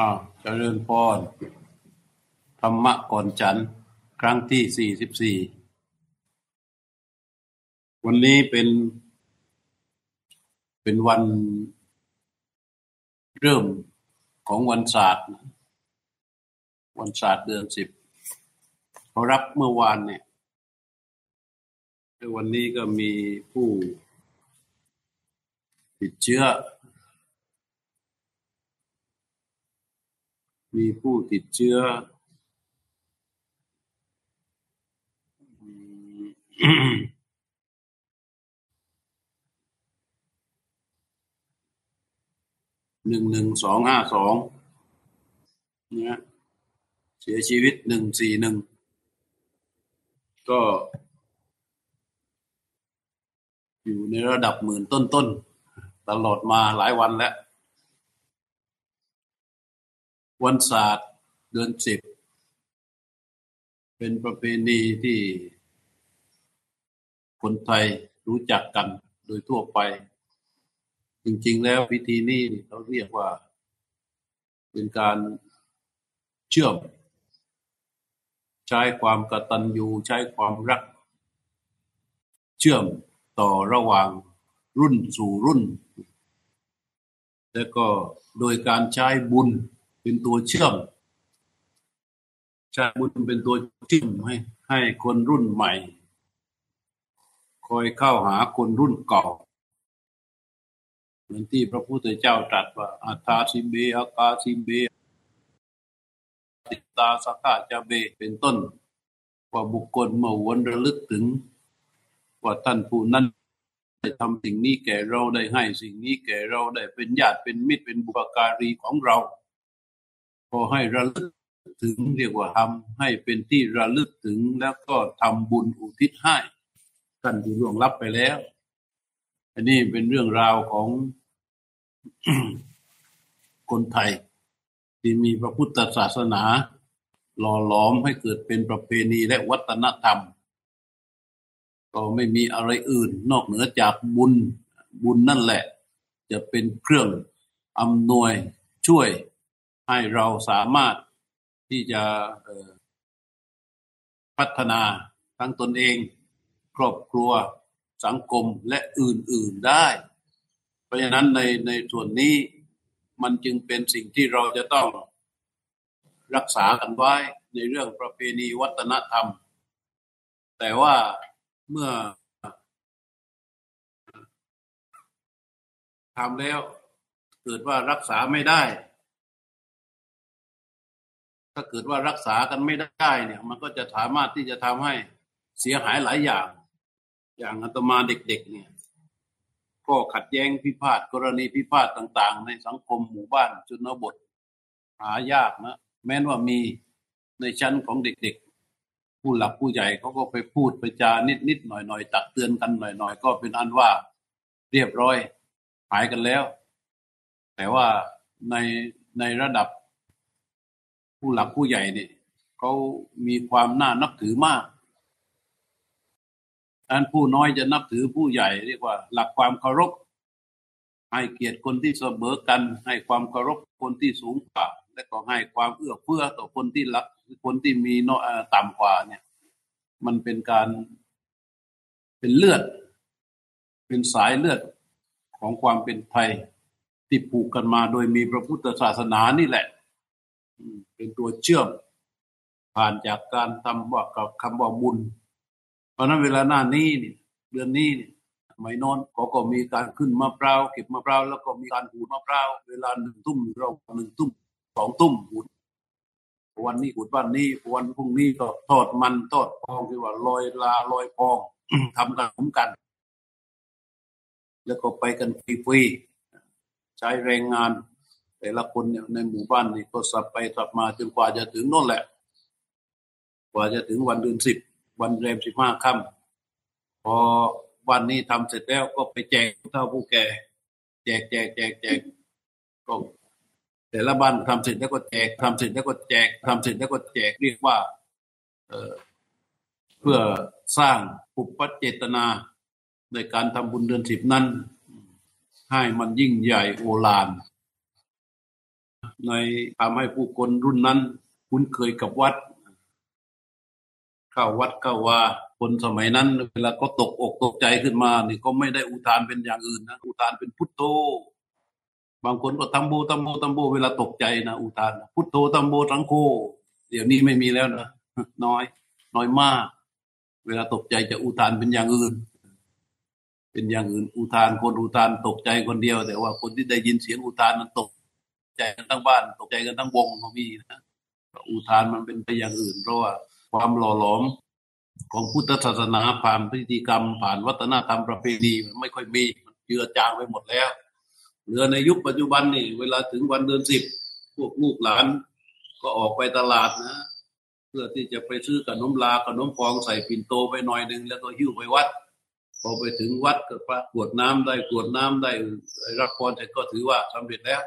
อ้าวเจริญพรธรรมะก่อนฉัน ครั้งที่สี่สิบสี่วันนี้เป็น เป็นวันเริ่มของวันศาสตร์ วันศาสตร์เดือนสิบเขารับเมื่อวานเนี่ยวันนี้ก็มีผู้ติดเชื้อ มีผู้ติดเชื้อหนึ่งหนึ่งสองห้าสองเนี่ยเสียชีวิตหนึ่งสี่หนึ่งก็อยู่ในระดับหมื่นต้นๆตลอดมาหลายวันแล้ว วันศาสตร์เดือนสิบ เป็นประเพณีที่คนไทยรู้จักกันโดยทั่วไป จริงๆแล้วพิธีนี้เขาเรียกว่า เป็นการเชื่อม ใช้ความกตัญญูใช้ความรัก เชื่อมต่อระหว่างรุ่นสู่รุ่น แล้วก็โดยการใช้บุญ เป็นตัวเชื่อมชาบุญเป็นตัวเชื่อมให้ให้คนรุ่นใหม่ คอยเข้าหาคนรุ่นเก่าเหมือนที่พระพุทธเจ้าตรัสว่าอัตตาสิเบอากาสิเบติตาสักาจะเบเป็นต้น ว่าบุคคลเมื่อวนระลึกถึง ว่าท่านผู้นั้นได้ทำสิ่งนี้แก่เราได้ให้สิ่งนี้แก่เราได้เป็นญาติเป็นมิตรเป็นบุปการีของเรา พอให้ระลึกถึงเรียกว่าทำให้เป็นที่ระลึกถึงแล้วก็ทำบุญอุทิศให้ท่านที่ล่วงลับไปแล้ว อันนี้เป็นเรื่องราวของคนไทย ที่มีพระพุทธศาสนา หล่อหลอมให้เกิดเป็นประเพณีและวัฒนธรรม ก็ไม่มีอะไรอื่น นอกเหนือจากบุญบุญนั่นแหละ จะเป็นเครื่องอำนวยช่วย ให้เราสามารถที่จะพัฒนาทั้งตนเอง ครอบครัวสังคมและอื่น ๆได้ เพราะฉะนั้นในในส่วนนี้มันจึงเป็นสิ่งที่เราจะต้องรักษากันไว้ในเรื่องประเพณีวัฒนธรรม แต่ว่าเมื่อทำแล้วเกิดว่ารักษาไม่ได้ ถ้าเกิดว่ารักษากันไม่ได้เนี่ย มันก็จะสามารถที่จะทำให้เสียหายหลายอย่าง อย่างอัตมาเด็กๆ เนี่ย ก็ขัดแย้งพิพาทกรณีพิพาทต่าง ๆ ในสังคมหมู่บ้านชนบท หายากนะแม้นว่ามีในชั้นของเด็กๆ ผู้หลักผู้ใหญ่เขาก็ไปพูดไปจานิดๆหน่อยๆตักเตือนกันหน่อยๆ ก็เป็นอันว่าเรียบร้อยหายกันแล้ว แต่ว่าในในระดับ ผู้หลักผู้ใหญ่เนี่ยเขามีความน่านับถือมากอันผู้น้อยจะนับถือผู้ใหญ่เรียกว่า หลักความเคารพ ให้เกียรติคนที่เสมอกัน ให้ความเคารพคนที่สูงกว่า และก็ให้ความเอื้อเฟื้อต่อคนที่ลักคนที่มีน้อยต่ำกว่าเนี่ย มันเป็นการเป็นเลือด เป็นสายเลือดของความเป็นไทยที่ผูกกันมาโดยมีพระพุทธศาสนานี่แหละ เป็นตัวเชื่อม ผ่านจากการทำว่ากับคำว่าบุญ เพราะนั้นเวลาหน้านี้นี่เดือนนี้นี่ไม่นอนเขาก็มีการขึ้นมะพร้าวเก็บมะพร้าวแล้วก็มีการหูมะพร้าวเวลาหนึ่งทุ่มเราหนึ่งทุ่มสองทุ่มหูวันนี้หูวันนี้วันพรุ่งนี้ก็ทอดมันทอดพองที่ว่าลอยลาลอยพองทำกันมกัน แล้วก็ไปกันฟรีๆใช้แรงงาน แต่ละคนเนี่ยในหมู่บ้านนี่ก็สับไปสับมาจนกว่าจะถึงโน่นแหละ กว่าจะถึงวันเดือนสิบวันแรมสิบห้าค่ำพอวันนี้ทำเสร็จแล้วก็ไปแจกเท่าผู้แก่ แจกแจกแจกแจกก็แต่ละบ้านทำเสร็จแล้วก็แจกทำเสร็จแล้วก็แจกทำเสร็จแล้วก็แจกเรียกว่า เออเพื่อสร้างปุปปัจเจตนาในการทำบุญเดือนสิบนั้น ให้มันยิ่งใหญ่โอฬาร ในทำให้ผู้คนรุ่นนั้นคุ้นเคยกับวัด เข้าวัดเข้าว่าคนสมัยนั้น เวลาก็ตกอกตกใจขึ้นมานี่ก็ไม่ได้อุทานเป็นอย่างอื่นนะอุทานเป็นพุทโธบางคนก็ตัมโบตัมโบตัมโบเวลาตกใจนะอุทานพุทโธตัมโบสังโฆเดี๋ยวนี้ไม่มีแล้วนะน้อย น้อยมาก เวลาตกใจจะอุทานเป็นอย่างอื่น เป็นอย่างอื่นอุทานคนอุทานตกใจคนเดียว แต่ว่าคนที่ได้ยินเสียงอุทานนั้นตก ใจกันทั้งบ้าน ตกใจกันทั้งวงก็มีนะอุทานมันเป็นไปอย่างอื่น เพราะว่าความหล่อหลอมของพุทธศาสนาผ่านพิธีกรรม ผ่านวัฒนธรรมประเพณีมันไม่ค่อยมีมันเจือจางไปหมดแล้วเหลือในยุคปัจจุบันนี่เวลาถึงวันเดือนสิบพวกลูกหลาน ก็ออกไปตลาดนะเพื่อที่จะไปซื้อขนมลาขนมฟองใส่ปิ่นโตไปหน่อยหนึ่งแล้วก็หิ้วไปวัด พอไปถึงวัดก็พระกวดน้ำได้กวดน้ำได้รับพรแต่ก็ถือว่าสำเร็จแล้ว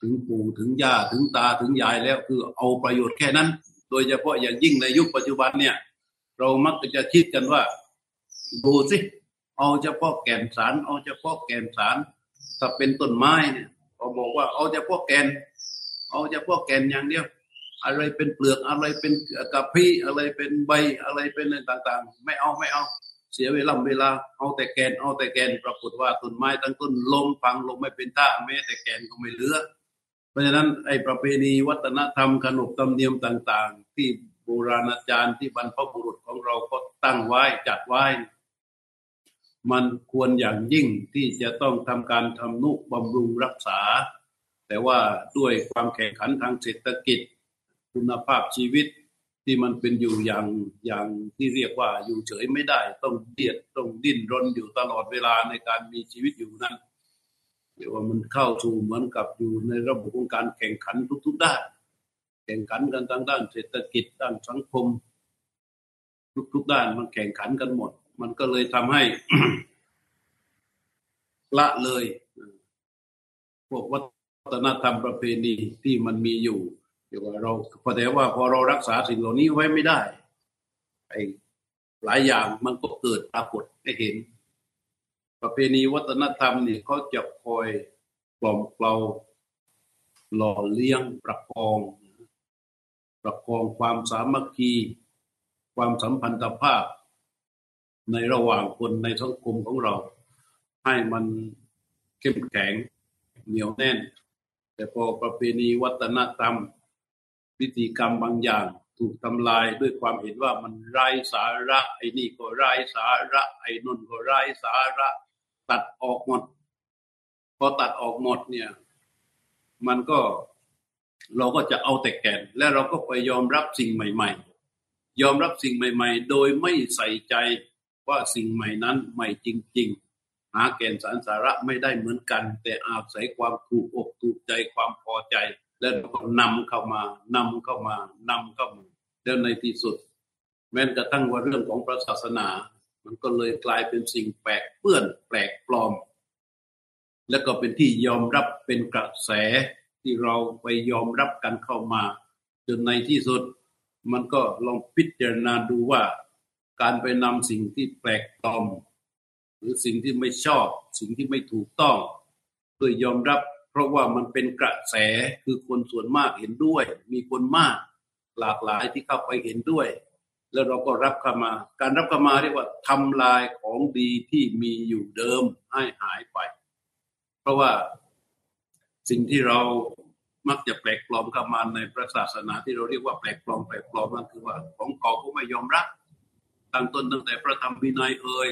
ถึงปู่ถึงย่าถึงตาถึงยายแล้วคือเอาประโยชน์แค่นั้น โดยเฉพาะอย่างยิ่งในยุคปัจจุบันเนี่ย เรามักจะคิดกันว่า ดูสิเอาเฉพาะแก่นสาร เอาเฉพาะแก่นสารถ้าเป็นต้นไม้เนี่ยเขาบอกว่าเอาจะพวกแกนเอาจะพวกแกนอย่างเดียว อะไรเป็นเปลือกอะไรเป็นกระพี้อะไรเป็นใบอะไรเป็นอะไรต่างๆ ไม่เอาไม่เอา เสียเวลาเวลา เอาแต่แกนเอาแต่แกนปรากฏว่าต้นไม้ทั้งต้นลมฟังลมไม่เป็นท่าแม้แต่แกนก็ไม่เหลือ ราะฉะนั้นไอ้ประเพณีวัฒนธรรมขนบธรรมเนียมต่าง ๆ ที่โบราณอาจารย์ที่บรรพบุรุษของเราก็ตั้งไว้จัดไว้ มันควรอย่างยิ่งที่จะต้องทำการทำนุบำรุงรักษา แต่ว่าด้วยความแข่งขันทางเศรษฐกิจ คุณภาพชีวิตที่มันเป็นอยู่อย่างอย่างที่เรียกว่าอยู่เฉยไม่ได้ ต้องเดียดต้องดิ้นรนอยู่ตลอดเวลาในการมีชีวิตอยู่นั้น เรียกว่ามันเข้าสู่เหมือนกับอยู่ในระบบของการแข่งขันทุกๆด้านแข่งขันกันทั้งด้านเศรษฐกิจด้านสังคม ทุกๆด้านมันแข่งขันกันหมด มันก็เลยทำให้ละเลยพวกวัฒนธรรมประเพณีที่มันมีอยู่เดี๋ยวเราพอแต่ว่าพอเรารักษาสิ่งเหล่านี้ไว้ไม่ได้ไอ้หลายอย่างมันก็เกิดปรากฏให้เห็น ประเพณีวัฒนธรรมเนี่ยเขาจะคอยกล่อมเกลาหล่อเลี้ยงประคอง ประคองความสามัคคี ความสัมพันธภาพ ในระหว่างคนในสังคมของเรา ให้มันเข้มแข็งเหนียวแน่น แต่พอประเพณีวัฒนธรรมพิธีกรรมบางอย่างถูกทำลายด้วยความเห็นว่ามันไร้สาระ ไอ้นี่ก็ไร้สาระ ไอ้นุ่นก็ไร้สาระ ตัดออกหมด พอตัดออกหมดเนี่ย มันก็เราก็จะเอาแต่แก่น และเราก็ไปยอมรับสิ่งใหม่ ๆ ยอมรับสิ่งใหม่ ๆ โดยไม่ใส่ใจว่าสิ่งใหม่นั้นใหม่จริง ๆ หาแก่นสารสาระไม่ได้เหมือนกัน แต่อาศัยความถูกอกถูกใจความพอใจ แล้วก็นำเข้ามานำเข้ามานำเข้ามาแล้วในที่สุด แม้กระทั่งว่าเรื่องของพระศาสนา มันก็เลยกลายเป็นสิ่งแปลกเปื้อนแปลกปลอม แล้วก็เป็นที่ยอมรับเป็นกระแสที่เราไปยอมรับกันเข้ามาจนในที่สุด มันก็ลองพิจารณาดูว่า การไปนำสิ่งที่แปลกปลอม หรือสิ่งที่ไม่ชอบ สิ่งที่ไม่ถูกต้อง เพื่อยอมรับ เพราะว่ามันเป็นกระแสคือคนส่วนมากเห็นด้วย มีคนมาก หลากหลายที่เข้าไปเห็นด้วย แล้วเราก็รับเข้ามา การรับเข้ามาเรียกว่าทำลายของดีที่มีอยู่เดิมให้หายไป เพราะว่าสิ่งที่เรามักจะแปลกปลอมเข้ามาในพระศาสนาที่เราเรียกว่าแปลกปลอมแปลกปลอมนั่นคือว่าของเก่าก็ไม่ยอมรับตั้งต้นตั้งแต่พระธรรมวินัยเอ่ย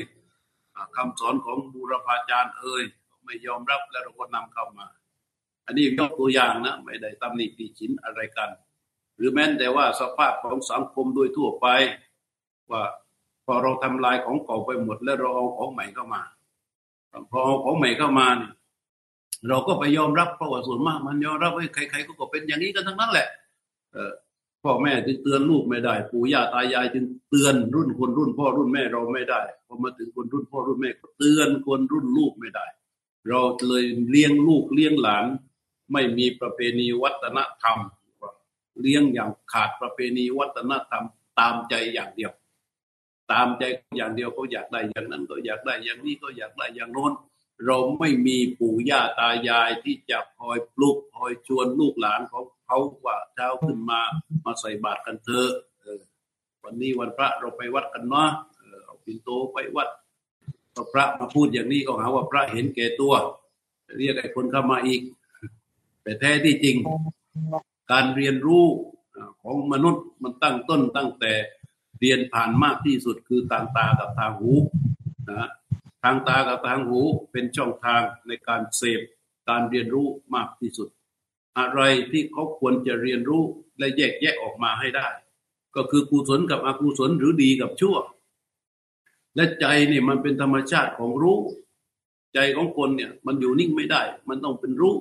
คำสอนของบูรพาจารย์เอ่ยไม่ยอมรับแล้วเราก็นำเข้ามา อันนี้ยกตัวอย่างนะไม่ได้ตำหนิติฉินอะไรกัน หรือแม้แต่ว่าสภาพของสังคมโดยทั่วไป ว่าพอเราทำลายของเก่าไปหมด แล้วเราเอาของใหม่เข้ามาพอเอาของใหม่เข้ามาเนี่ยเราก็ไปยอมรับเพราะว่าส่วนมาก มันยอมรับว่าใครๆก็เป็นอย่างนี้กันทั้งนั้นแหละพ่อแม่จึงเตือนลูกไม่ได้ ปู่ย่าตายายจึงเตือนรุ่นคนรุ่นพ่อรุ่นแม่เราไม่ได้พอมาถึงคนรุ่นพ่อรุ่นแม่ก็เตือนคนรุ่นลูกไม่ได้ เราเลยเลี้ยงลูกเลี้ยงหลาน ไม่มีประเพณีวัฒนธรรม เลี้ยงอย่างขาดประเพณีวัฒนธรรมตามใจอย่างเดียว ตามใจอย่างเดียวเขาอยากได้อย่างนั้นก็อยากได้อย่างนี้ก็อยากได้อย่างโน้น เราไม่มีปู่ย่าตายายที่จะคอยปลุกคอยชวนลูกหลานของเขาว่าเช้าขึ้นมามาใส่บาตรกันเถอะวันนี้วันพระเราไปวัดกันเนาะเอาปินโตไปวัดพระมาพูดอย่างนี้ก็หาว่าพระเห็นแก่ตัวเรียกไอ้คนเข้ามาอีก แต่แท้ที่จริง การเรียนรู้ของมนุษย์มันตั้งต้นตั้งแต่เรียนผ่านมากที่สุดคือทางตากับทางหูนะทางตากับทางหูเป็นช่องทางในการเสพการเรียนรู้มากที่สุด อะไรที่เขาควรจะเรียนรู้และแยกแยะออกมาให้ได้ ก็คือกุศลกับอกุศลหรือดีกับชั่ว และใจนี่มันเป็นธรรมชาติของรู้ ใจของคนเนี่ยมันอยู่นิ่งไม่ได้ มันต้องเป็นรู้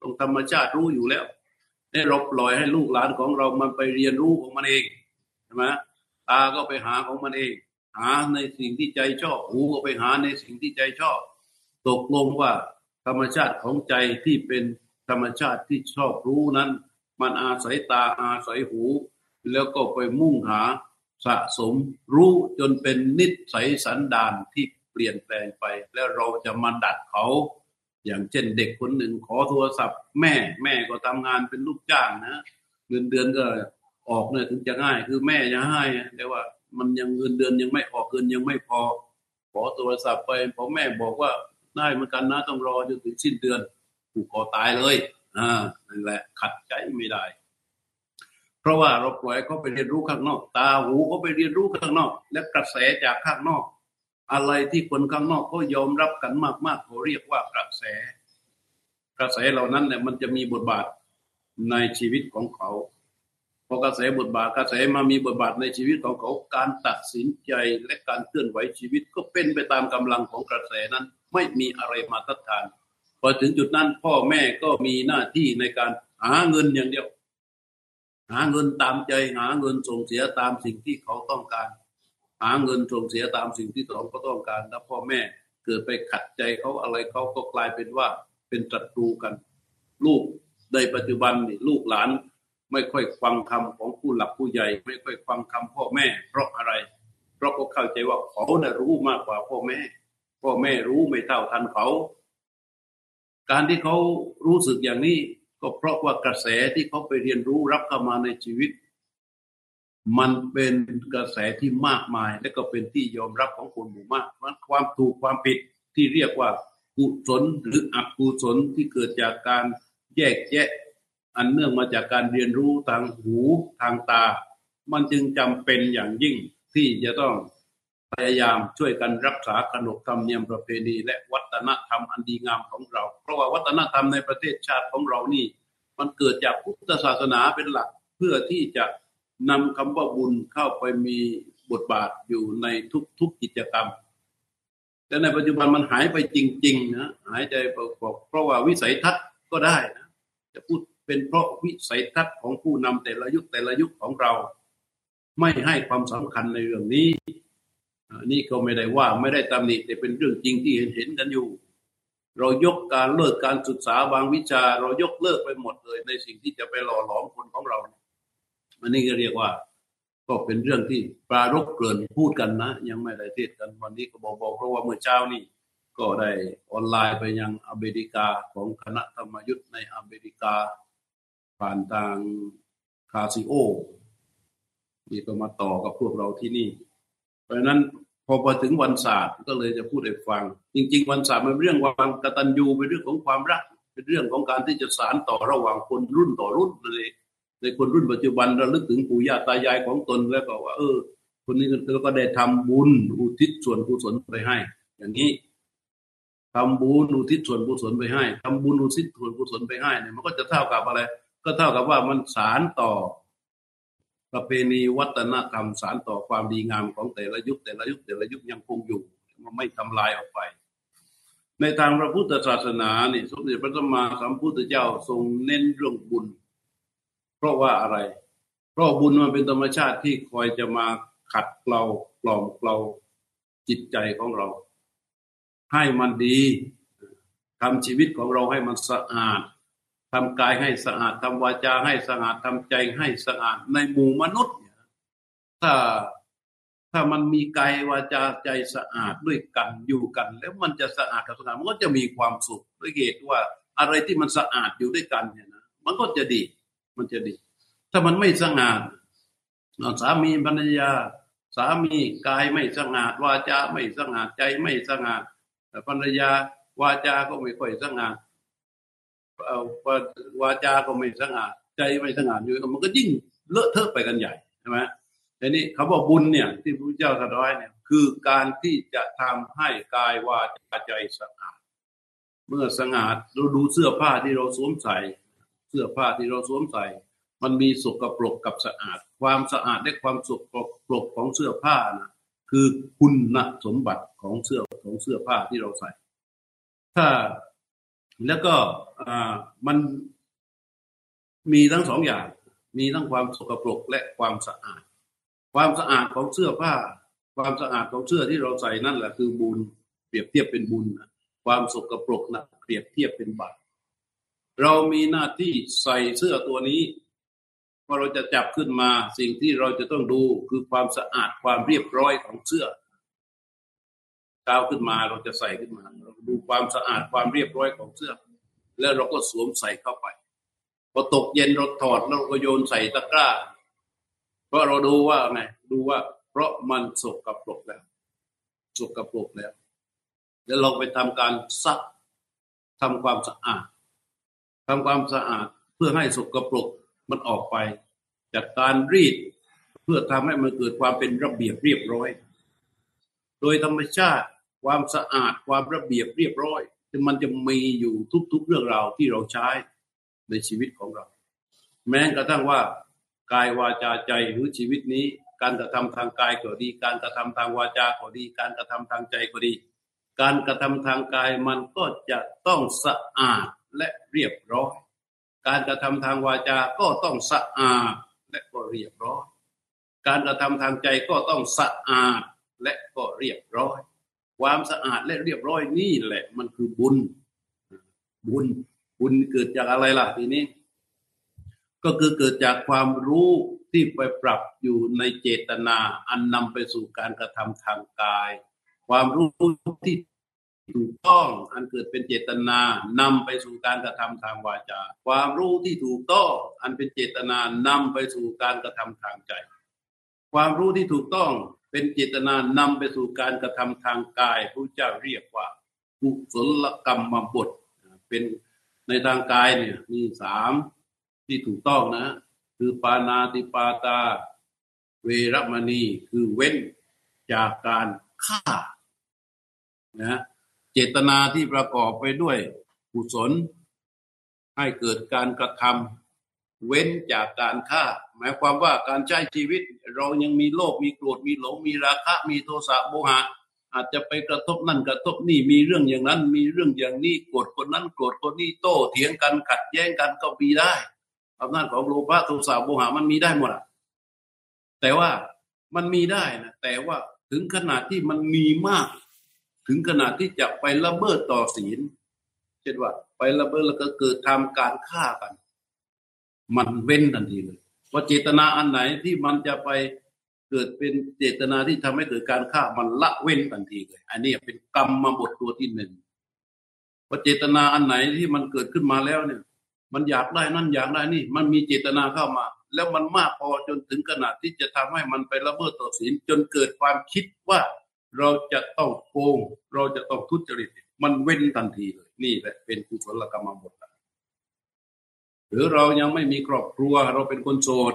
ต้องธรรมชาติรู้อยู่แล้ว ให้เราปล่อยให้ลูกหลานของเรามันไปเรียนรู้ของมันเองใช่ไหมตาก็ไปหาของมันเอง หาในสิ่งที่ใจชอบหูก็ไปหาในสิ่งที่ใจชอบ ตกลงว่าธรรมชาติของใจที่เป็นธรรมชาติที่ชอบรู้นั้น มันอาศัยตาอาศัยหู แล้วก็ไปมุ่งหาสะสมรู้จนเป็นนิสัยสันดานที่เปลี่ยนแปลงไป แล้วเราจะมาดัดเขา อย่างเช่นเด็กคนหนึ่งขอโทรศัพท์ แม่แม่ก็ทำงานเป็นลูกจ้างนะเงินเดือนก็ออกเนี่ยถึงจะง่าย คือแม่จะให้แต่ว่ามันยังเงินเดือนยังไม่ออกเงินยังไม่พอ ขอโทรศัพท์ไปพอแม่บอกว่าได้เหมือนกันนะต้องรอจนถึงสิ้นเดือนผูกคอตายเลยอ่านั่นแหละขัดใจไม่ได้ เพราะว่าเราปล่อยเขาไปเรียนรู้ข้างนอก ตาหูเขาไปเรียนรู้ข้างนอก และกระแสจากข้างนอก อะไรที่คนข้างนอกเขายอมรับกันมากๆเขาเรียกว่ากระแส กระแสเหล่านั้นเนี่ยมันจะมีบทบาทในชีวิตของเขาพอกระแสบทบาทกระแสมามีบทบาทในชีวิตของเขาการตัดสินใจและการเคลื่อนไหวชีวิตก็เป็นไปตามกำลังของกระแสนั้น ไม่มีอะไรมาทัดทานพอถึงจุดนั้นพ่อแม่ก็มีหน้าที่ในการหาเงินอย่างเดียว หาเงินตามใจหาเงินส่งเสียตามสิ่งที่เขาต้องการ หาเงินส่งเสียตามสิ่งที่เขาก็ต้องการแล้วพ่อแม่เกิดไปขัดใจเขาอะไรเขาก็กลายเป็นว่าเป็นศัตรูกัน ลูกในปัจจุบันนี่ลูกหลานไม่ค่อยฟังคำของผู้หลักผู้ใหญ่ ไม่ค่อยฟังคำพ่อแม่ เพราะอะไร เพราะเขาเข้าใจว่าเขาน่ะรู้มากกว่าพ่อแม่ พ่อแม่รู้ไม่เท่าทันเขา การที่เขารู้สึกอย่างนี้ ก็เพราะว่ากระแสที่เขาไปเรียนรู้รับเข้ามาในชีวิต มันเป็นกระแสที่มากมาย และก็เป็นที่ยอมรับของคนหมู่มากมันความถูกความผิดที่เรียกว่ากุศลหรืออกุศลที่เกิดจากการแยกแยะ อันเนื่องมาจากการเรียนรู้ทางหูทางตา มันจึงจำเป็นอย่างยิ่งที่จะต้องพยายามช่วยกันรักษาขนบธรรมเนียมประเพณี และวัฒนธรรมอันดีงามของเรา เพราะว่าวัฒนธรรมในประเทศชาติของเรานี่ มันเกิดจากพุทธศาสนาเป็นหลักเพื่อที่จะ นำคำว่าบุญเข้าไปมีบทบาทอยู่ในทุกๆกิจกรรม แต่ในปัจจุบันมันหายไปจริง ๆ นะ หายใจเพราะว่าวิสัยทัศน์ก็ได้นะจะพูดเป็นเพราะวิสัยทัศน์ของผู้นำแต่ละยุคแต่ละยุคของเรา ไม่ให้ความสำคัญในเรื่องนี้นี่ก็ไม่ได้ว่าไม่ได้ตำหนิแต่เป็นเรื่องจริงที่เห็นเห็นกันอยู่ เรายกการเลิกการศึกษาบางวิชา เรายกเลิกไปหมดเลยในสิ่งที่จะไปหล่อหลอมคนของเรา อันนี้ก็เรียกว่า ก็เป็นเรื่องที่ปรารบเกลื่อนพูดกันนะ ยังไม่ได้เทศกันวันนี้ก็บอกบอกเพราะว่าเมื่อเช้านี่ก็ได้ออนไลน์ไปยังอเมริกาของคณะธรรมยุทธ์ในอเมริกา ผ่านทางคาซิโอนี่ก็มาต่อกับพวกเราที่นี่ เพราะนั้นพอไปถึงวันศาสตร์ก็เลยจะพูดให้ฟัง จริง ๆ วันศาสตร์มันเรื่องความกตัญญูเป็นเรื่องของความรัก เป็นเรื่องของการที่จะสานต่อระหว่างคนรุ่นต่อรุ่นเลย ในคนรุ่นปัจจุบันระลึกถึงปู่ย่าตายายของตนแล้วก็ว่า เออ คนนี้ก็ได้ทำบุญอุทิศส่วนกุศลไปให้ อย่างนี้ทำบุญอุทิศส่วนกุศลไปให้ทำบุญอุทิศส่วนกุศลไปให้เนี่ยมันก็จะเท่ากับอะไร ก็เท่ากับว่ามันสารต่อ ประเพณีวัฒนธรรมสารต่อความดีงามของแต่ละยุคแต่ละยุคแต่ละยุคยังคงอยู่มันไม่ทำลายออกไปในทางพระพุทธศาสนาเนี่ยสมเด็จพระสัมมาสัมพุทธเจ้าทรงเน้นเรื่องบุญ เพราะว่าอะไร เพราะบุญมันเป็นธรรมชาติที่คอยจะมาขัดเกลากล่อมเกลาจิตใจของเรา ให้มันดีทำชีวิตของเราให้มันสะอาดทำกายให้สะอาดทำวาจาให้สะอาดทำใจให้สะอาดในหมู่มนุษย์ถ้าถ้ามันมีกายวาจาใจสะอาดด้วยกันอยู่กัน แล้วมันจะสะอาดกับสะอาดมันก็จะมีความสุขด้วยเหตุว่าอะไรที่มันสะอาดอยู่ด้วยกันเนี่ยนะมันก็จะดี มันจะดี ถ้ามันไม่สะอาดสามีภรรยา สามีกายไม่สะอาดวาจาไม่สะอาดใจไม่สะอาดภรรยาวาจาก็ไม่ค่อยสะอาดวาจาก็ไม่สะอาดใจไม่สะอาดอยู่มันก็ยิ่งเลอะเทอะไปกันใหญ่ใช่ไหมทีนี้เขาบอกบุญเนี่ย ที่พระเจ้าตรัสไว้เนี่ย คือการที่จะทำให้กายวาจาใจสะอาดเมื่อสะอาดเราดูเสื้อผ้าที่เราสวมใส่ เสื้อผ้าที่เราสวมใส่ มันมีสกปรกกับสะอาด ความสะอาดและความสกปรกของเสื้อผ้านะคือคุณสมบัติของเสื้อของเสื้อผ้าที่เราใส่ ถ้าแล้วก็อ่ามันมีทั้งสองอย่าง มีทั้งความสกปรกและความสะอาด ความสะอาดของเสื้อผ้า ความสะอาดของเสื้อที่เราใส่นั่นแหละคือบุญเปรียบเทียบเป็นบุญนะความสกปรกนะเปรียบเทียบเป็นบาป เรามีหน้าที่ใส่เสื้อตัวนี้พอเราจะจับขึ้นมาสิ่งที่เราจะต้องดูคือความสะอาดความเรียบร้อยของเสื้อก้าวขึ้นมาเราจะใส่ขึ้นมา เราดูความสะอาดความเรียบร้อยของเสื้อ แล้วเราก็สวมใส่เข้าไปพอตกเย็นเราถอดแล้วก็โยนใส่ตะกร้า เพราะเราดูว่าไงดูว่า เพราะมันสกปรกแล้วสกปรกแล้ว แล้วเราไปทำการซักทำความสะอาด ทำความสะอาดเพื่อให้สกปรกมันออกไปจากการรีดเพื่อทำให้มันเกิดความเป็นระเบียบเรียบร้อย โดยธรรมชาติความสะอาดความระเบียบเรียบร้อยมันจะมีอยู่ทุก ๆ เรื่องราวที่เราใช้ในชีวิตของเรา แม้กระทั่งว่ากายวาจาใจหรือชีวิตนี้ การกระทำทางกายก็ดี การกระทำทางวาจาก็ดี การกระทำทางใจก็ดี การกระทำทางกายมันก็จะต้องสะอาด และเรียบร้อย การกระทำทางวาจาก็ต้องสะอาดและก็เรียบร้อย การกระทำทางใจก็ต้องสะอาดและก็เรียบร้อย ความสะอาดและเรียบร้อยนี่แหละมันคือบุญ บุญบุญเกิดจากอะไรล่ะทีนี้ ก็คือเกิดจากความรู้ที่ไปปรับอยู่ในเจตนาอันนำไปสู่การกระทำทางกาย ความรู้ที่ ถูกต้องอันเกิดเป็นเจตนานำไปสู่การกระทำทางวาจา ความรู้ที่ถูกต้องอันเป็นเจตนานำไปสู่การกระทำทางใจ ความรู้ที่ถูกต้องเป็นเจตนานำไปสู่การกระทำทางกายพระเจ้าเรียกว่ากุศลกรรมบทเป็นในทางกายเนี่ยมีสามที่ถูกต้องนะ คือปานาติปาตา เวรมณีคือเว้นจากการฆ่านะ เจตนาที่ประกอบไปด้วยกุศล ให้เกิดการกระทำเว้นจากการฆ่า หมายความว่าการใช้ชีวิต เรายังมีโลภมีโกรธมีหลงมีราคะ มีโทสะโมหะอาจจะไปกระทบนั่นกระทบนี่มีเรื่องอย่างนั้น มีเรื่องอย่างนี้โกรธคนนั้นโกรธคนนี้โต้เถียงกันขัดแย้งกันก็มีได้อำนาจของโลภะโทสะโมหะมันมีได้หมดแต่ว่ามันมีได้นะแต่ว่าถึงขนาดที่มันมีมาก ถึงขนาดที่จะไปละเมิดต่อศีล เช่นว่า ไปละเมิดแล้วก็เกิดทำการฆ่ากัน มันเว้นทันทีเลยว่าเจตนาอันไหนที่มันจะไปเกิดเป็นเจตนาที่ทำให้เกิดการฆ่ามันละเว้นทันทีเลย อันนี้เป็นกรรมมาบทตัวที่หนึ่งว่าเจตนาอันไหนที่มันเกิดขึ้นมาแล้วเนี่ย มันอยากได้นั่นอยากได้นี่ มันมีเจตนาเข้ามา แล้วมันมากพอจนถึงขนาดที่จะทำให้มันไปละเมิดต่อศีลจนเกิดความคิดว่า เราจะต้องโกงเราจะต้องทุจริต มันเว้นทันทีเลย นี่แหละเป็นกุศลกรรมบทหรือเรายังไม่มีครอบครัว เราเป็นคนโสด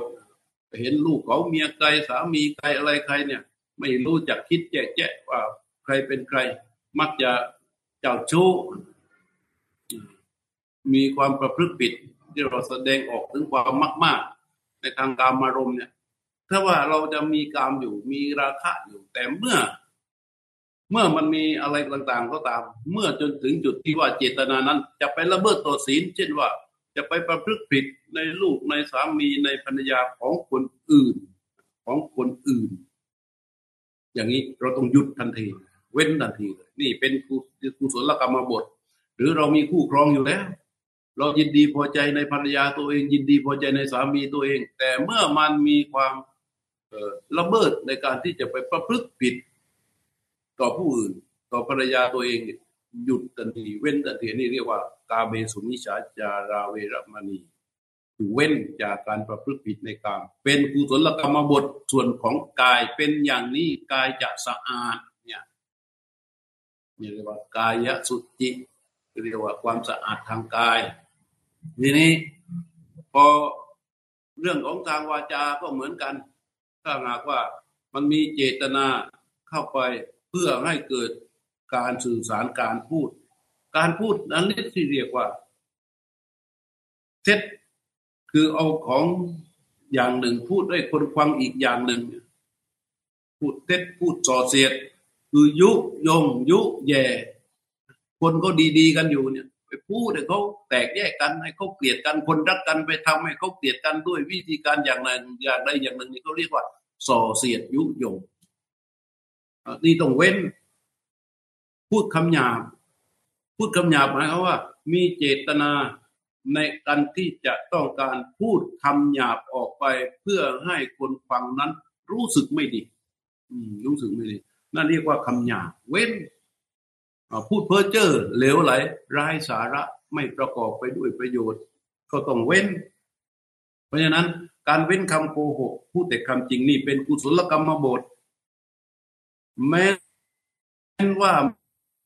เห็นลูกเขาเมียใครสามีใครอะไรใครเนี่ย ไม่รู้จักคิดแยกแยะว่าใครเป็นใคร มักจะเจ้าชู้มีความประพฤติผิด ที่เราแสดงออกถึงความมาก ๆ ในทางการมารมเนี่ย ถ้าว่าเราจะมีกามอยู่มีราคะอยู่แต่เมื่อ เมื่อมันมีอะไรต่างๆก็ตาม เมื่อจนถึงจุดที่ว่าเจตนานั้น จะไปละเมิดต่อศีล เช่นว่า จะไปประพฤติผิดในลูกในสามีในภรรยาของคนอื่น ของคนอื่น อย่างนี้เราต้องหยุดทันที เว้นทันทีเลยนี่เป็นกุศลกรรมบท หรือเรามีคู่ครองอยู่แล้ว เรายินดีพอใจในภรรยาตัวเอง ยินดีพอใจในสามีตัวเอง แต่เมื่อมันมีความละเมิดในการที่จะไปประพฤติผิด ต่อผู้อื่น ต่อภรรยาตัวเองหยุดทันทีเว้นทันทีนี่เรียกว่า กาเบสุมิชาจาราเวรมณีเว้นจากการประพฤติผิดในกามเป็นกุศลกรรมบทส่วนของกายเป็นอย่างนี้กายจะสะอาดเนี่ยนี่เรียกว่ากายสุจิเรียกว่าความสะอาดทางกายทีนี้พอเรื่องของทางวาจาก็เหมือนกัน ถ้าหากว่ามันมีเจตนาเข้าไป เพื่อให้เกิดการสื่อสารการพูด การพูดนั้นที่เรียกว่าเท็จคือเอาของอย่างหนึ่งพูดให้คนฟังอีกอย่างหนึ่ง พูดเท็จพูดส่อเสียด คือยุยงยุแย่ คนก็ดีๆกันอยู่เนี่ยไปพูดให้เขาแตกแยกกันให้เขาเกลียดกันคนรักกันไปทำให้เขาเกลียดกันด้วยวิธีการอย่างหนึ่งอย่างใดอย่างหนึ่งนี่เขาเรียกว่าส่อเสียดยุยง นี่ต้องเว้น พูดคำหยาบ พูดคำหยาบหมายความว่า มีเจตนาในการที่จะต้องการพูดคำหยาบออกไปเพื่อให้คนฟังนั้น รู้สึกไม่ดีรู้สึกไม่ดี นั่นเรียกว่าคำหยาบเว้นพูดเพ้อเจ้อเหลวไหลไร้สาระไม่ประกอบไปด้วยประโยชน์ ก็ต้องเว้น เพราะฉะนั้น การเว้นคำโกหกพูดแต่คำจริงนี่เป็นกุศลกรรมบท แม้ว่า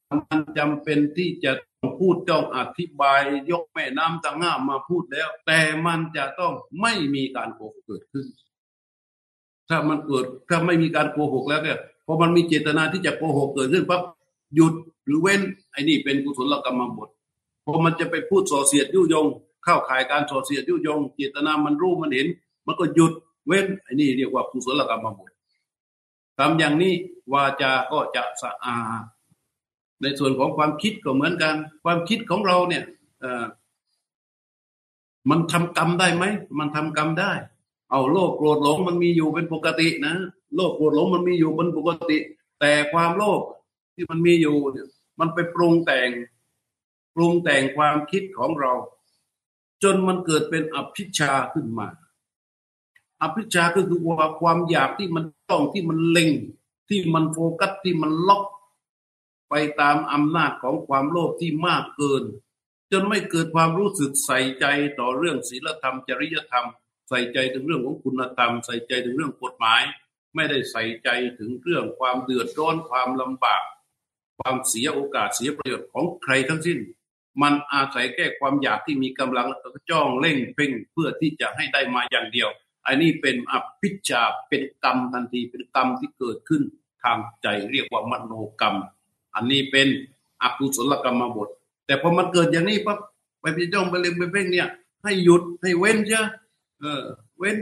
มันจำเป็นที่จะพูดต้องอธิบาย ยกแม่น้ำตั้งห้ามาพูดแล้ว แต่มันจะต้องไม่มีการโกหกเกิดขึ้น ถ้ามันเกิดถ้าไม่มีการโกหกแล้วเนี่ยพอมันมีเจตนาที่จะโกหกเกิดขึ้นปั๊บหยุดหรือเว้นไอ้นี่เป็นกุศลกรรมบทพอมันจะไปพูดส่อเสียดยุยง เข้าข่ายการส่อเสียดยุยง เจตนามันรู้มันเห็น มันก็หยุดเว้นไอ้นี่เรียกว่ากุศลกรรมบท ทำอย่างนี้วาจาก็จะสะอาด ในส่วนของความคิดก็เหมือนกัน ความคิดของเราเนี่ยมันทำกรรมได้ไหม มันทำกรรมได้ เอาโลภโกรธหลงมันมีอยู่เป็นปกตินะ โลภโกรธหลงมันมีอยู่เป็นปกติ แต่ความโลภที่มันมีอยู่เนี่ยมันไปปรุงแต่ง ปรุงแต่งความคิดของเรา จนมันเกิดเป็นอภิชาขึ้นมา อภิชาก็คือว่าความอยากที่มันต้องที่มันเล็ง ที่มันโฟกัสที่มันล็อก ไปตามอำนาจของความโลภที่มากเกิน จนไม่เกิดความรู้สึกใส่ใจต่อเรื่องศีลธรรม จริยธรรม ใส่ใจถึงเรื่องของคุณธรรม ใส่ใจถึงเรื่องกฎหมาย ไม่ได้ใส่ใจถึงเรื่องความเดือดร้อนความลำบาก ความเสียโอกาสเสียประโยชน์ของใครทั้งสิ้นมันอาศัยแก้ความอยากที่มีกำลังแล้วก็จ้องเล่งเพ่งเพื่อที่จะให้ได้มาอย่างเดียว อันนี้เป็นอภิชาเป็นกรรมทันทีเป็นกรรมที่เกิดขึ้นทางใจเรียกว่ามโนกรรม อันนี้เป็นอกุศลกรรมบท แต่พอมันเกิดอย่างนี้ปั๊บไปพิจ้องไปเล็งไปเพ่งเนี่ย ให้หยุดให้เว้นใช่เออเว้น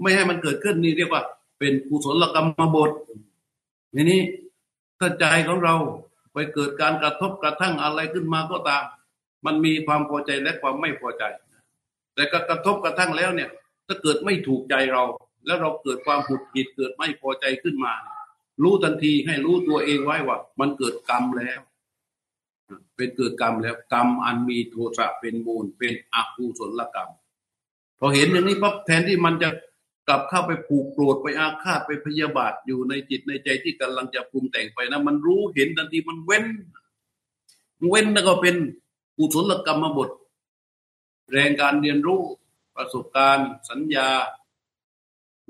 ไม่ให้มันเกิดขึ้นนี่เรียกว่า เป็นกุศลกรรมบททีนี้ถ้าใจของเราไปเกิดการกระทบกระทั่งอะไรขึ้นมาก็ตาม มันมีความพอใจและความไม่พอใจ แต่ก็กระทบกระทั่งแล้วเนี่ย ถ้าเกิดไม่ถูกใจเรา แล้วเราเกิดความหุดหิดเกิดไม่พอใจขึ้นมา รู้ทันทีให้รู้ตัวเองไว้ว่า มันเกิดกรรมแล้ว เป็นเกิดกรรมแล้ว กรรมอันมีโทสะเป็นมูล เป็นอกุศลกรรม พอเห็นอย่างนี้ปั๊บแทนที่มันจะกลับเข้าไปผูกโกรธไปอาฆาตไปพยาบาทอยู่ในจิตในใจที่กำลังจะปรุงแต่งไปนะมันรู้เห็นทันทีมันเว้น เว้นแล้วก็เป็นกุศลกรรมบท แรงการเรียนรู้ ประสบการณ์ สัญญา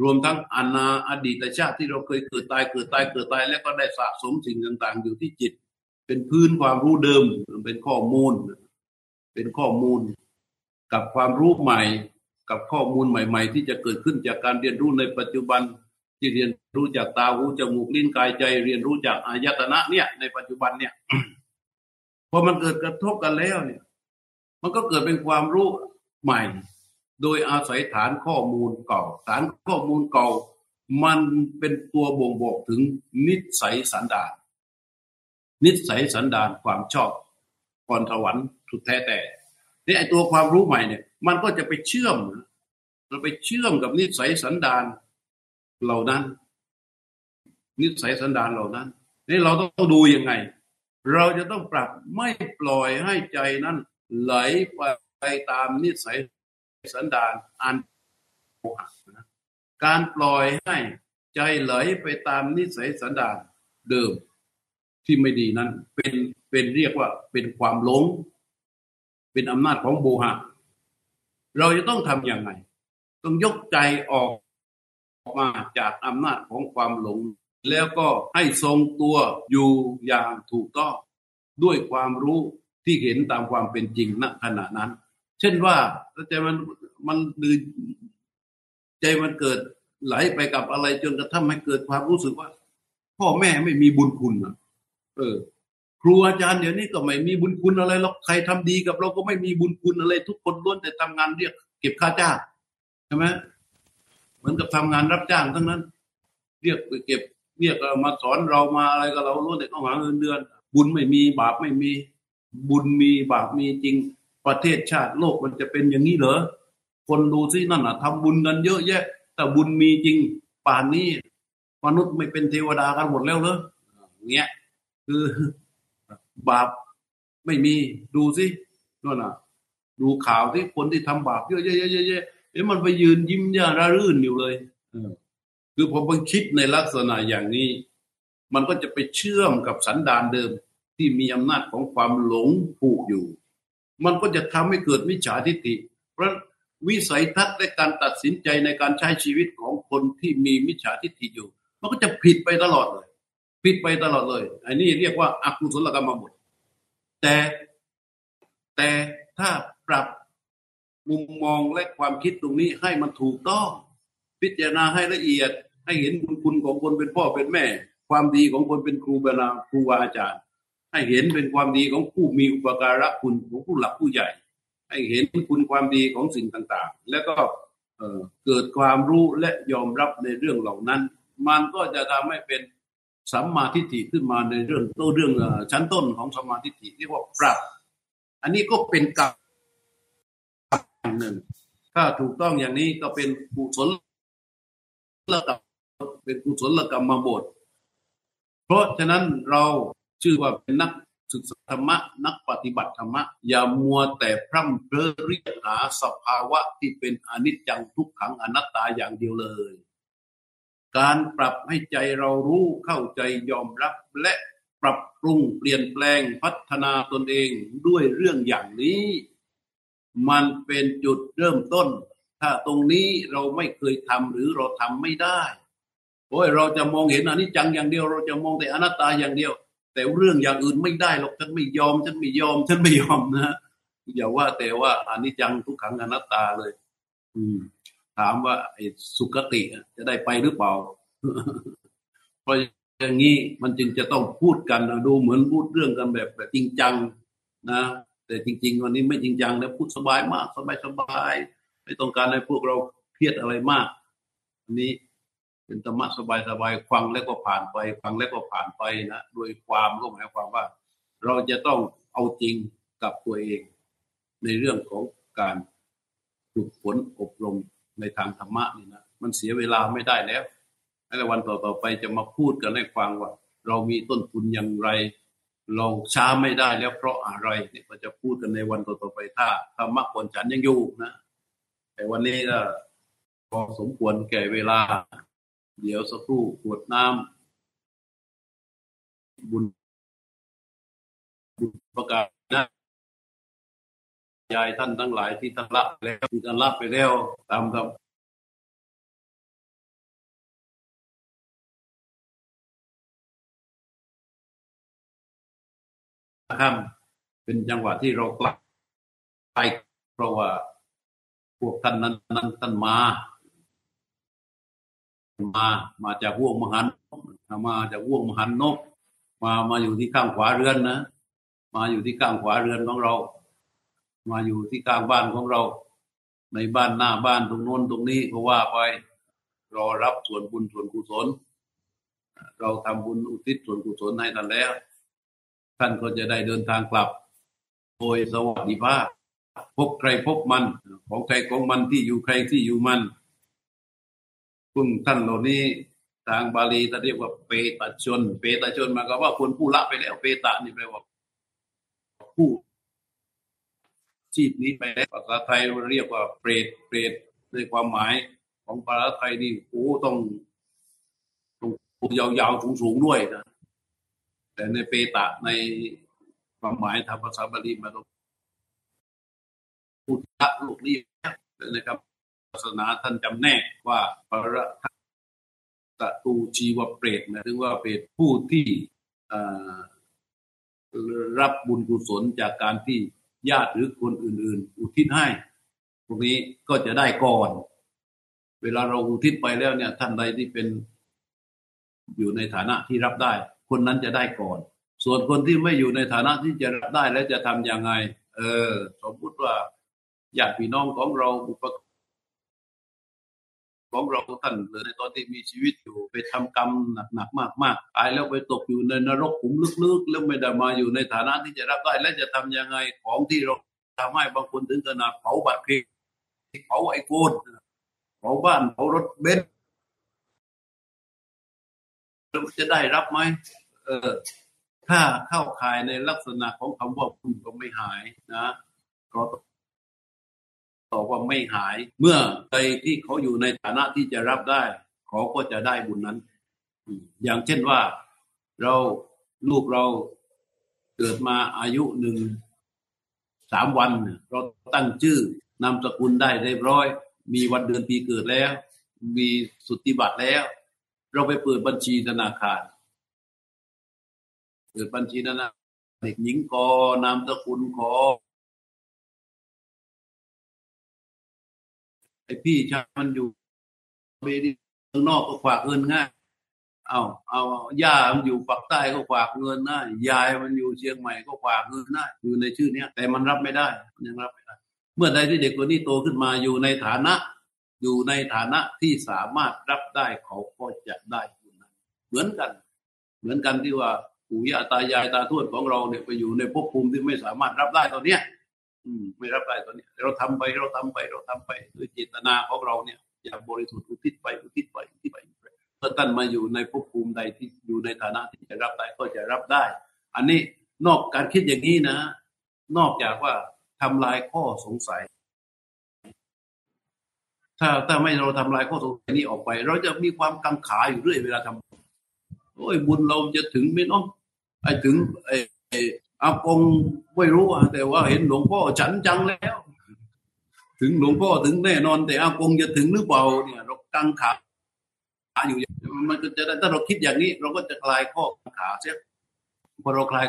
รวมทั้งอนาอดีตชาติที่เราเคยเกิดตายเกิดตายเกิดตาย แล้วก็ได้สะสมสิ่งต่าง ๆ อยู่ที่จิต เป็นพื้นความรู้เดิมเป็นข้อมูล เป็นข้อมูล กับความรู้ใหม่ กับข้อมูลใหม่ ๆ ที่จะเกิดขึ้นจากการเรียนรู้ในปัจจุบันที่เรียนรู้จากตาหูจมูกลิ้นกายใจ เรียนรู้จากอายตนะเนี่ย ในปัจจุบันเนี่ยพอมันเกิดกระทบกันแล้วเนี่ย มันก็เกิดเป็นความรู้ใหม่ โดยอาศัยฐานข้อมูลเก่า ฐานข้อมูลเก่า มันเป็นตัวบ่งบอกถึงนิสัยสันดาน นิสัยสันดานความชอบพรถวันสุดแท้แต่นี่ไอตัวความรู้ใหม่เนี่ย มันก็จะไปเชื่อมเราไปเชื่อมกับนิสัยสันดานเหล่านั้น นิสัยสันดานเหล่านั้นนี่เราต้องดูยังไง เราจะต้องปรับไม่ปล่อยให้ใจนั้น ไหลไปตามนิสัย สันดานอันโมหะนะการปล่อยให้ใจไหลไปตามนิสัยสันดานเดิมที่ไม่ดีนั้น เป็นเป็นเรียกว่าเป็นความหลง เป็นอำนาจของโบหะ เราจะต้องทำอย่างไรต้องยกใจออกออกมาจากอำนาจของความหลง แล้วก็ให้ทรงตัวอยู่อย่างถูกต้องด้วยความรู้ที่เห็นตามความเป็นจริงณขณะนั้น เช่นว่าใจมันมันดืนใจมันเกิดไหลไปกับอะไรจนกระทั่งให้เกิดความรู้สึกว่า พ่อแม่ไม่มีบุญคุณอะ เออ ครูอาจารย์เดี๋ยวนี้ก็ไม่มีบุญคุณอะไรหรอกใครทำดีกับเราก็ไม่มีบุญคุณอะไร ทุกคนล้วนแต่ทำงานเรียก เก็บค่าจ้างใช่ไหมเหมือนกับทำงานรับจ้างทั้งนั้น เรียกไปเก็บเรียกมาสอนเรามาอะไรกับเราล้วนแต่ต้องหาเงินเดือน บุญไม่มีบาปไม่มี บุญมีบาปมีจริง ประเทศชาติโลกมันจะเป็นอย่างนี้เหรอ คนดูซินั่นน่ะทำบุญกันเยอะแยะ แต่บุญมีจริงป่านนี้ มนุษย์ไม่เป็นเทวดากันหมดแล้วเหรอเงี้ยคือบาปไม่มีดูสินั่นน่ะ ดูข่าวที่คนที่ทำบาปเยอะๆๆๆเอ๊ะมันไปยืนยิ้มย่าระรื่นอยู่เลยคือพอมันคิดในลักษณะอย่างนี้ มันก็จะไปเชื่อมกับสันดานเดิมที่มีอำนาจของความหลงผูกอยู่ มันก็จะทำให้เกิดมิจฉาทิฏฐิเพราะวิสัยทัศน์และการตัดสินใจในการใช้ชีวิตของคนที่มีมิจฉาทิฏฐิอยู่ มันก็จะผิดไปตลอดเลย ผิดไปตลอดเลยอันนี้เรียกว่าอากุศลกรรมบทแต่แต่ถ้าปรับมุมมองและความคิดตรงนี้ให้มันถูกต้อง พิจารณาให้ละเอียดให้เห็นบุญคุณของคนเป็นพ่อเป็นแม่ ความดีของคนเป็นครูบาครูบาอาจารย์ ให้เห็นเป็นความดีของผู้มีอุปการะคุณของผู้หลักผู้ใหญ่ ให้เห็นคุณความดีของสิ่งต่างๆ แล้วก็เกิดความรู้และยอมรับในเรื่องเหล่านั้น มันก็จะทำให้เป็นสัมมาทิฏฐิขึ้นมาในเรื่องตัวเรื่องชั้นต้นของสัมมาทิฏฐิเรียกว่าปรับ อันนี้ก็เป็นกรรมหนึ่ง ถ้าถูกต้องอย่างนี้ก็เป็นกุศลละกรรมเป็นกุศลกรรมมาบท เพราะฉะนั้นเรา ชื่อว่าเป็นนักศึกษาธรรมะนักปฏิบัติธรรมะ อย่ามัวแต่พร่ำเพอเรียกหาสภาวะที่เป็นอนิจจังทุกขังอนัตตาอย่างเดียวเลย การปรับให้ใจเรารู้เข้าใจยอมรับและปรับปรุงเปลี่ยนแปลงพัฒนาตนเองด้วยเรื่องอย่างนี้ มันเป็นจุดเริ่มต้น ถ้าตรงนี้เราไม่เคยทำหรือเราทำไม่ได้โอ้ยเราจะมองเห็นอนิจจังอย่างเดียว เราจะมองแต่อนัตตาอย่างเดียว แต่เรื่องอย่างอื่นไม่ได้หรอกฉันไม่ยอมฉันไม่ยอมฉันไม่ยอมนะอย่าว่าแต่ว่าอนิจจังทุกขังอนัตตาเลย อืม ถามว่าไอ้สุขติจะได้ไปหรือเปล่า เพราะอย่างนี้มันจึงจะต้องพูดกันดูเหมือนพูดเรื่องกันแบบแบบจริงจังนะแต่จริง ๆ วันนี้ไม่จริงจังแล้วพูดสบายมากสบายสบายไม่ต้องการให้พวกเราเครียดอะไรมาก อันนี้ เป็นธรรมะสบายๆฟังแล้วก็ผ่านไป ฟังแล้วก็ผ่านไปนะโดยความก็หมายความว่า เราจะต้องเอาจริงกับตัวเอง ในเรื่องของการฝึกฝนอบรมในทางธรรมะนี่นะมันเสียเวลาไม่ได้แล้วในวันต่อๆไปจะมาพูดกันให้ฟังว่า เรามีต้นทุนอย่างไร เราช้าไม่ได้แล้วเพราะอะไรเนี่ยก็จะพูดกันในวันต่อๆไปถ้าธรรมะคนฉันยังอยู่นะแต่วันนี้ก็พอสมควรแก่เวลา เดี๋ยวสักครู่ขวดน้ำบุญบุญประกาศนะยายท่านทั้งหลายที่ท่านละแล้วที่ท่านละไปแล้วตามคำค่ำเป็นจังหวะที่เรากลับไปเพราะว่าพวกท่านนั้นนั้นท่านมา มา มาจากห่วงมหันมาจากห่วงมหันนก มามาอยู่ที่ข้างขวาเรือนนะ มาอยู่ที่ข้างขวาเรือนของเรา มาอยู่ที่ข้างบ้านของเรา ในบ้านหน้าบ้านตรงโน้นตรงนี้ก็ว่าไปรอรับส่วนบุญส่วนกุศล เราทำบุญอุทิศส่วนกุศลให้ท่านแล้ว ท่านก็จะได้เดินทางกลับ โดยสวัสดิภาพพบใครพบมัน ของใครของมันที่อยู่ใครที่อยู่มัน คุณท่านเหล่านี้ทางบาลีจะเรียกว่าเปตชน เปตชนหมาก็ว่าคนผู้ละไปแล้วเปตะนี่แปลว่าผู้ชีพนี้ไปแล้วภาษาไทยเรียกว่าเปรตเปรตในความหมายของปราไทยนี่โอ้ต้องต้องยาวๆสูงๆด้วยนะแต่ในเปตะในความหมายทางภาษาบาลีมาต้องพุทธลูกนี้นะครับ ศาสนาท่านจำแนกว่าปราตตูชีวเปรตนะถึงว่าเป็นผู้ที่รับบุญกุศลจากการที่ญาติหรือคนอื่น ๆ อุทิศให้พวกนี้ก็จะได้ก่อน เวลาเราอุทิศไปแล้วเนี่ย ท่านใดที่เป็นอยู่ในฐานะที่รับได้ คนนั้นจะได้ก่อน ส่วนคนที่ไม่อยู่ในฐานะที่จะรับได้แล้วจะทํำยังไง เออ สมมติว่าญาติพี่น้องของเราบุป ของเราท่านเลยในตอนที่มีชีวิตอยู่ไปทำกรรมหนักๆมากๆตายแล้วไปตกอยู่ในนรกขุมลึกๆ แล้วไม่ได้มาอยู่ในฐานะที่จะรับได้และจะทำยังไงของที่เราทำให้บางคนถึงขนาดเผาบัตรเครดิตเผาไอโฟนเผาบ้านเผารถเบนซ์เราจะได้รับไหมเออ ถ้าเข้าข่ายในลักษณะของคำว่าคุณก็ไม่หายนะก็ ตอบว่าไม่หาย เมื่อใดที่เขาอยู่ในฐานะที่จะรับได้ เขาก็จะได้บุญนั้น อย่างเช่นว่าเราลูกเราเกิดมาอายุหนึ่งสามวัน เราตั้งชื่อนามสกุลได้เรียบร้อย มีวันเดือนปีเกิดแล้ว มีสุติบัตรแล้ว เราไปเปิดบัญชีธนาคาร เปิดบัญชีธนั้นนะเด็กหญิงกอนามสกุลขอ ไอพี่ชามันอยู่เบดีข้างนอกก็ฝากเงินง่าย เอาเอาย่ามันอยู่ปากใต้ก็ฝากเงินได้ยายมันอยู่เชียงใหม่ก็ฝากเงินได้อยู่ในชื่อเนี้ย แต่มันรับไม่ได้มันยังรับไม่ได้ เมื่อใดที่เด็กคนนี้โตขึ้นมาอยู่ในฐานะ อยู่ในฐานะที่สามารถรับได้เขาก็จะได้บุญนั้นเหมือนกัน เหมือนกันที่ว่าปู่ย่าตายายตาทวดของเราเนี่ยไปอยู่ในภพภูมิที่ไม่สามารถรับได้ตอนเนี้ย ไม่รับได้ตอนนี้เราทำไปเราทำไปเราทำไปด้วยเจตนาของเราเนี่ย อย่าบริสุทธิ์อุทิศไปอุทิศไปอุทิศไปเมื่อท่านมาอยู่ในภพภูมิใดที่อยู่ในฐานะที่จะรับได้ก็จะรับได้ อันนี้นอกการคิดอย่างนี้นะ นอกจากว่าทำลายข้อสงสัย ถ้าถ้าไม่เราทำลายข้อสงสัยนี้ออกไป เราจะมีความกังขาอยู่เรื่อยเวลาทำโอ้ยบุญเราจะถึงไหมเนาะไอ้ถึงไอ้ อากงไม่รู้อะแต่ว่าเห็นหลวงพ่อฉันจังแล้ว ถึงหลวงพ่อถึงแน่นอน แต่อากงจะถึงหรือเปล่าเนี่ยเรากังขาอยู่มันก็จะถ้าเราคิดอย่างนี้ เราก็จะคลายข้อขาเสียพอเราคลาย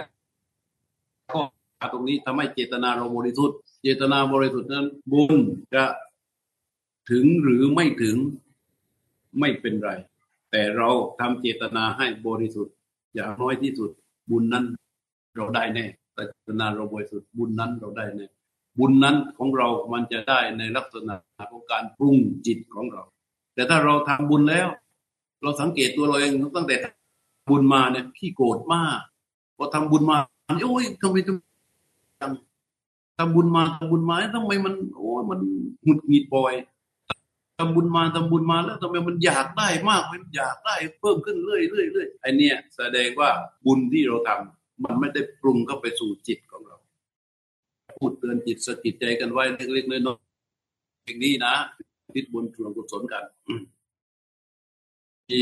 ข้อขาตรงนี้ทำให้เจตนาเราบริสุทธิ์เจตนาบริสุทธิ์นั้น บุญจะถึงหรือไม่ถึงไม่เป็นไร แต่เราทำเจตนาให้บริสุทธิ์อย่างน้อยที่สุดบุญนั้น เราได้แน่แต่ศนาเราบริสุทธิ์บุญนั้นเราได้แน่บุญนั้นของเรา มันจะได้ในลักษณะของการปรุงจิตของเรา แต่ถ้าเราทำบุญแล้ว เราสังเกตตัวเราเองตั้งแต่บุญมาเนี่ยขี้โกรธมากพอทำบุญมาโอ้ยทำไมจังทำบุญมาทำบุญมาทำไมมัน โอ้มันหงุดหงิดบ่อยทำบุญมาทำบุญมาแล้วทำไมมันอยากได้มากมันอยากได้เพิ่มขึ้นเรื่อยเรื่อยเรื่อยไอเนี้ยแสดงว่าบุญที่เราทำ มันไม่ได้ปรุงเข้าไปสู่จิตของเรา พูดเตือนจิตสกิดใจกันไว้เล็กๆน้อยๆอย่างนี้นะทิศบุญส่วนกุศลกัน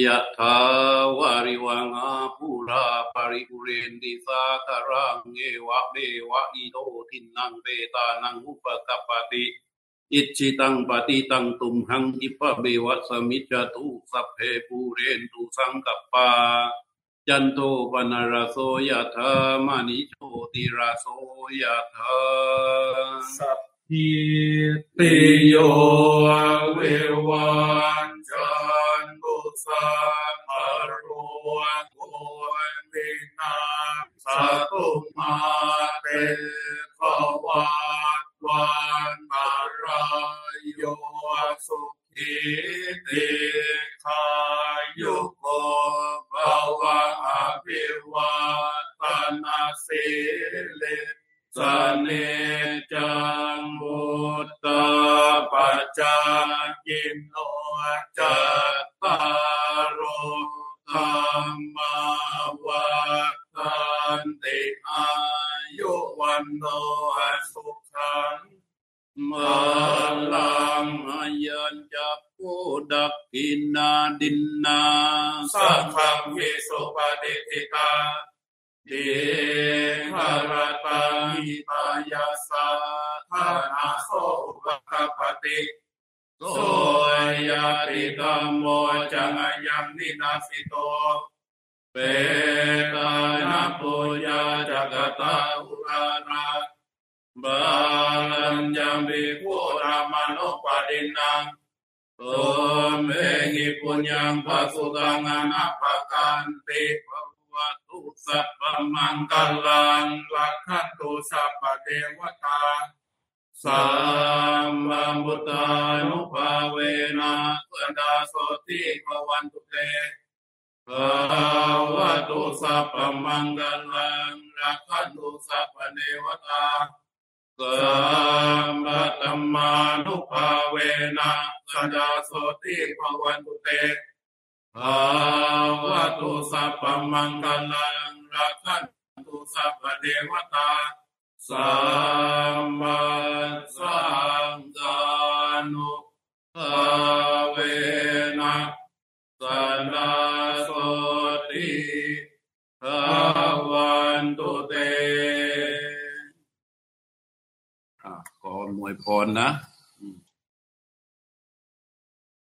ยะทาวาริวังอาภูราปริปุเรนติสาคารังเอวะเบวะอิโตทินังเบตานังอุปกปติอิจิตังปฏิตังตุมหังอิปะเบวะสมิจตุสัพเพปูเรนตุสังกัปปา จันโตปนารโสยะธามานิโชติราโสยะธาสัพพิติโยเววาน เดหรตังหิตายาสาทานาโสอุปกปติโสยติธัมโมจังยังนินาสิโตเปตานาปุญญาจักตาอุราราบาลัญจมิภูรามโนปารินังโตเมหิปุญญังปัสุตังอนาปกันติภว สัพพมังกลังลักขันตุสัพพเทวตาสัมมาบุตานุภาเวนะสันดาโสติภวันตุเตภาวะตุสัพพมังกลังรักขันตุสัพพเทวตาสัมมาตัมมานุภาเวนะสันดาโสติภวันตุเต ภาวะตุสัพพมังกลังรักขันตุสัพพเทวตาสัมมาสังฆานุภาเวนะสนาโสติภาวันตุเตอขอหน่วยพรนะ